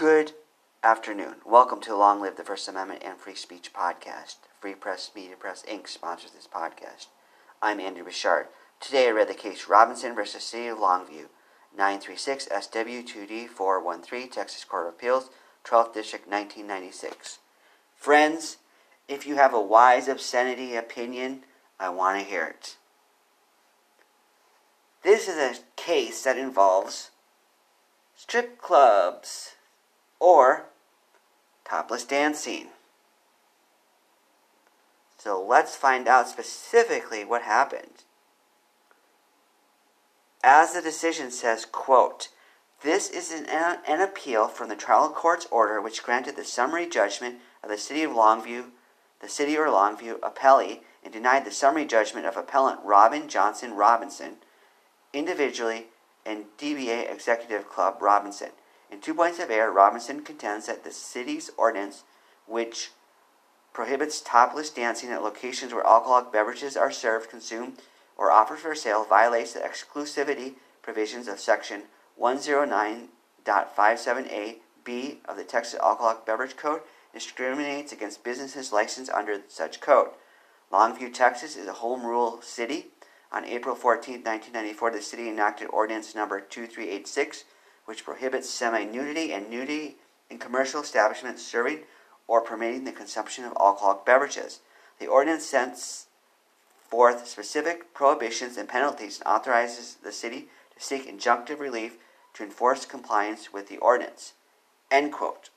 Good afternoon. Welcome to Long Live the First Amendment and Free Speech podcast. Free Press Media Press Inc. sponsors this podcast. I'm Andy Richard. Today I read the case Robinson versus City of Longview, 936 SW2D 413, Texas Court of Appeals, 12th District, 1996. Friends, if you have a wise obscenity opinion, I want to hear it. This is a case that involves strip clubs or topless dancing. So let's find out specifically what happened. As the decision says, quote, this is an, an appeal from the trial court's order which granted the summary judgment of the city of Longview, the city or Longview appellee, and denied the summary judgment of appellant Robin Johnson Robinson, individually, and DBA Executive Club Robinson. In two points of error, Robinson contends that the city's ordinance, which prohibits topless dancing at locations where alcoholic beverages are served, consumed, or offered for sale, violates the exclusivity provisions of Section 109.57a b of the Texas Alcoholic Beverage Code and discriminates against businesses licensed under such code. Longview, Texas is a home rule city. On April 14, 1994, the city enacted Ordinance Number 2386 which prohibits semi nudity and nudity in commercial establishments serving or permitting the consumption of alcoholic beverages. The ordinance sets forth specific prohibitions and penalties and authorizes the city to seek injunctive relief to enforce compliance with the ordinance. End quote.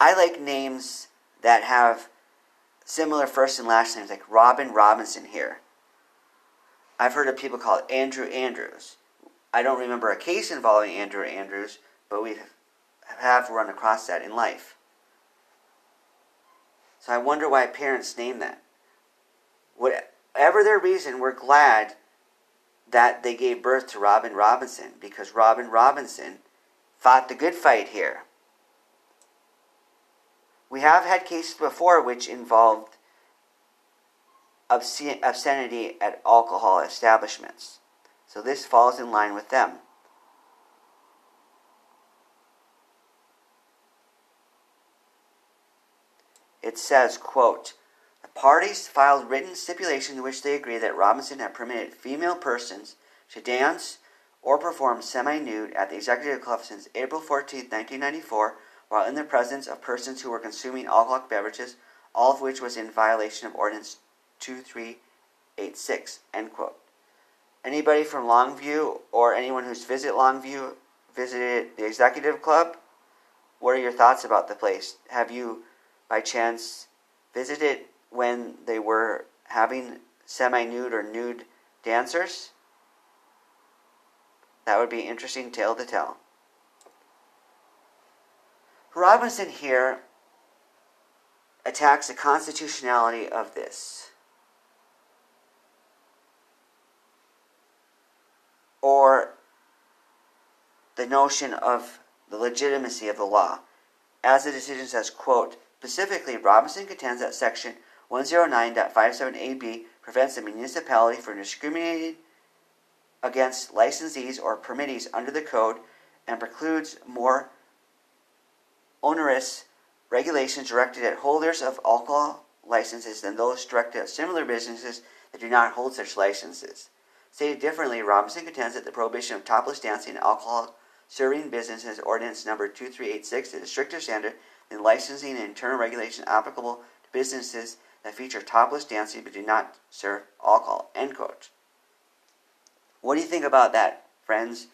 I like names that have similar first and last names, like Robin Robinson here. I've heard of people called Andrew Andrews. I don't remember a case involving Andrew Andrews, but we have run across that in life. So I wonder why parents name that. Whatever their reason, we're glad that they gave birth to Robin Robinson because Robin Robinson fought the good fight here. We have had cases before which involved obscenity at alcohol establishments. So this falls in line with them. It says, quote, the parties filed written stipulations in which they agree that Robinson had permitted female persons to dance or perform semi-nude at the Executive Club since April 14, 1994, while in the presence of persons who were consuming alcoholic beverages, all of which was in violation of Ordinance 2386, end quote. Anybody from Longview or anyone who's visited Longview visited the executive club? What are your thoughts about the place? Have you, by chance, visited when they were having semi nude or nude dancers? That would be an interesting tale to tell. Robinson here attacks the constitutionality of this. or the notion of the legitimacy of the law. As the decision says, quote, specifically, Robinson contends that Section 109.57ab prevents the municipality from discriminating against licensees or permittees under the code and precludes more onerous regulations directed at holders of alcohol licenses than those directed at similar businesses that do not hold such licenses. Stated differently, Robinson contends that the prohibition of topless dancing and alcohol serving businesses ordinance number 2386 is a stricter standard than licensing and internal regulation applicable to businesses that feature topless dancing but do not serve alcohol. End quote. What do you think about that, friends?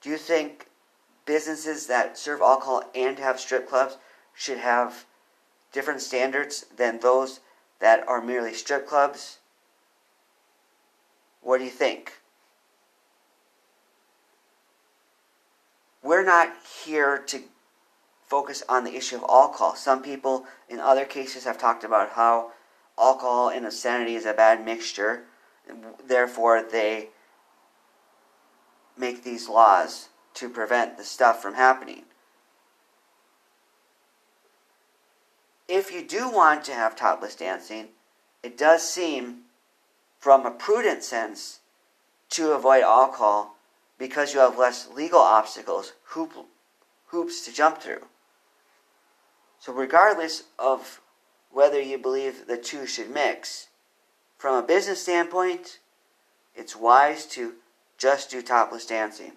Do you think businesses that serve alcohol and have strip clubs should have different standards than those that are merely strip clubs? What do you think? We're not here to focus on the issue of alcohol. Some people in other cases have talked about how alcohol and obscenity is a bad mixture. Therefore, they make these laws to prevent the stuff from happening. If you do want to have topless dancing, it does seem from a prudent sense to avoid alcohol because you have less legal obstacles, hoop, hoops to jump through. So, regardless of whether you believe the two should mix, from a business standpoint, it's wise to just do topless dancing.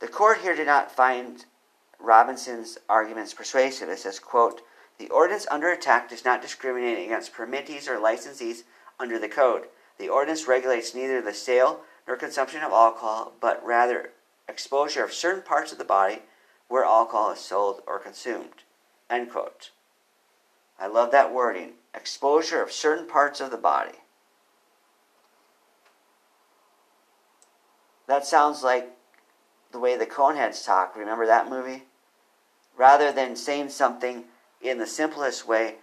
The court here did not find Robinson's arguments persuasive. It says, quote, the ordinance under attack does not discriminate against permittees or licensees under the code. The ordinance regulates neither the sale nor consumption of alcohol, but rather exposure of certain parts of the body where alcohol is sold or consumed. End quote. I love that wording. Exposure of certain parts of the body. That sounds like the way the Coneheads talk. Remember that movie? Rather than saying something in the simplest way,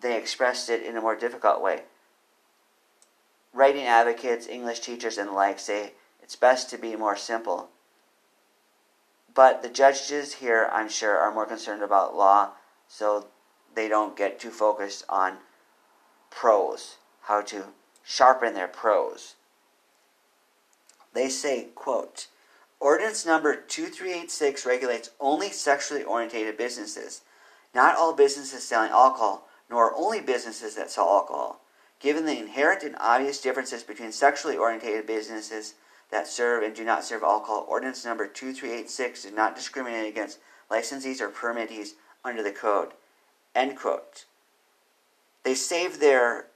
they expressed it in a more difficult way. Writing advocates, English teachers, and the like say it's best to be more simple. But the judges here, I'm sure, are more concerned about law, so they don't get too focused on prose, how to sharpen their prose. They say, quote, Ordinance number 2386 regulates only sexually orientated businesses, not all businesses selling alcohol, nor only businesses that sell alcohol. Given the inherent and obvious differences between sexually orientated businesses that serve and do not serve alcohol, Ordinance number 2386 does not discriminate against licensees or permittees under the code. End quote. They save their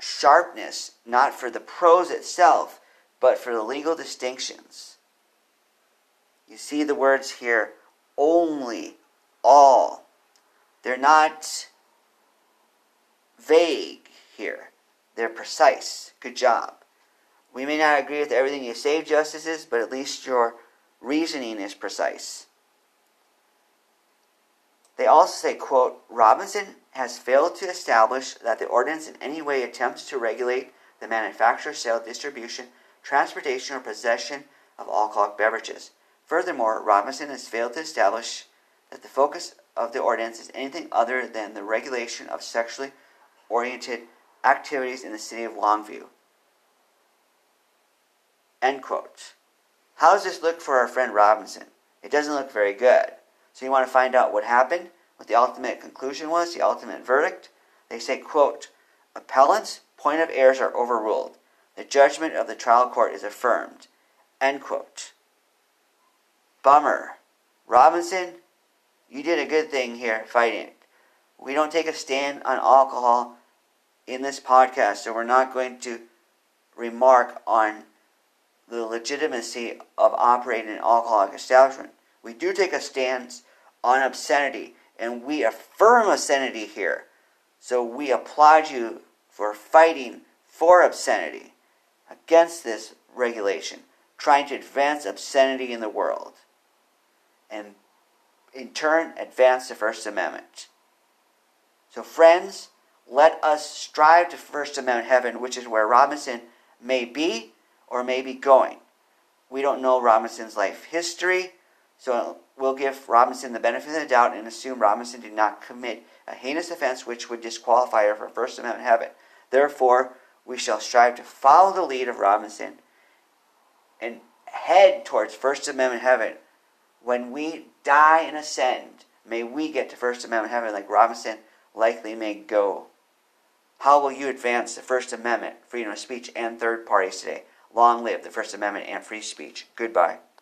sharpness not for the prose itself, but for the legal distinctions. You see the words here only, all. They're not vague here, they're precise. Good job. We may not agree with everything you say, justices, but at least your reasoning is precise. They also say, quote, Robinson has failed to establish that the ordinance in any way attempts to regulate the manufacture, sale, distribution, transportation, or possession of alcoholic beverages. Furthermore, Robinson has failed to establish that the focus of the ordinance is anything other than the regulation of sexually oriented activities in the city of Longview. End quote. How does this look for our friend Robinson? It doesn't look very good. So you want to find out what happened, what the ultimate conclusion was, the ultimate verdict? They say, quote, appellant's point of errors are overruled. The judgment of the trial court is affirmed. End quote. Bummer. Robinson, you did a good thing here fighting it. We don't take a stand on alcohol in this podcast, so we're not going to remark on the legitimacy of operating an alcoholic establishment. We do take a stance on obscenity, and we affirm obscenity here. So we applaud you for fighting for obscenity against this regulation, trying to advance obscenity in the world, and in turn advance the First Amendment. So, friends, let us strive to First Amendment heaven, which is where Robinson may be or may be going. We don't know Robinson's life history, so we'll give Robinson the benefit of the doubt and assume Robinson did not commit a heinous offense which would disqualify her from First Amendment heaven. Therefore, we shall strive to follow the lead of Robinson and head towards First Amendment heaven. When we die and ascend, may we get to First Amendment heaven like Robinson likely may go. How will you advance the First Amendment, freedom of speech, and third parties today? Long live the First Amendment and free speech. Goodbye.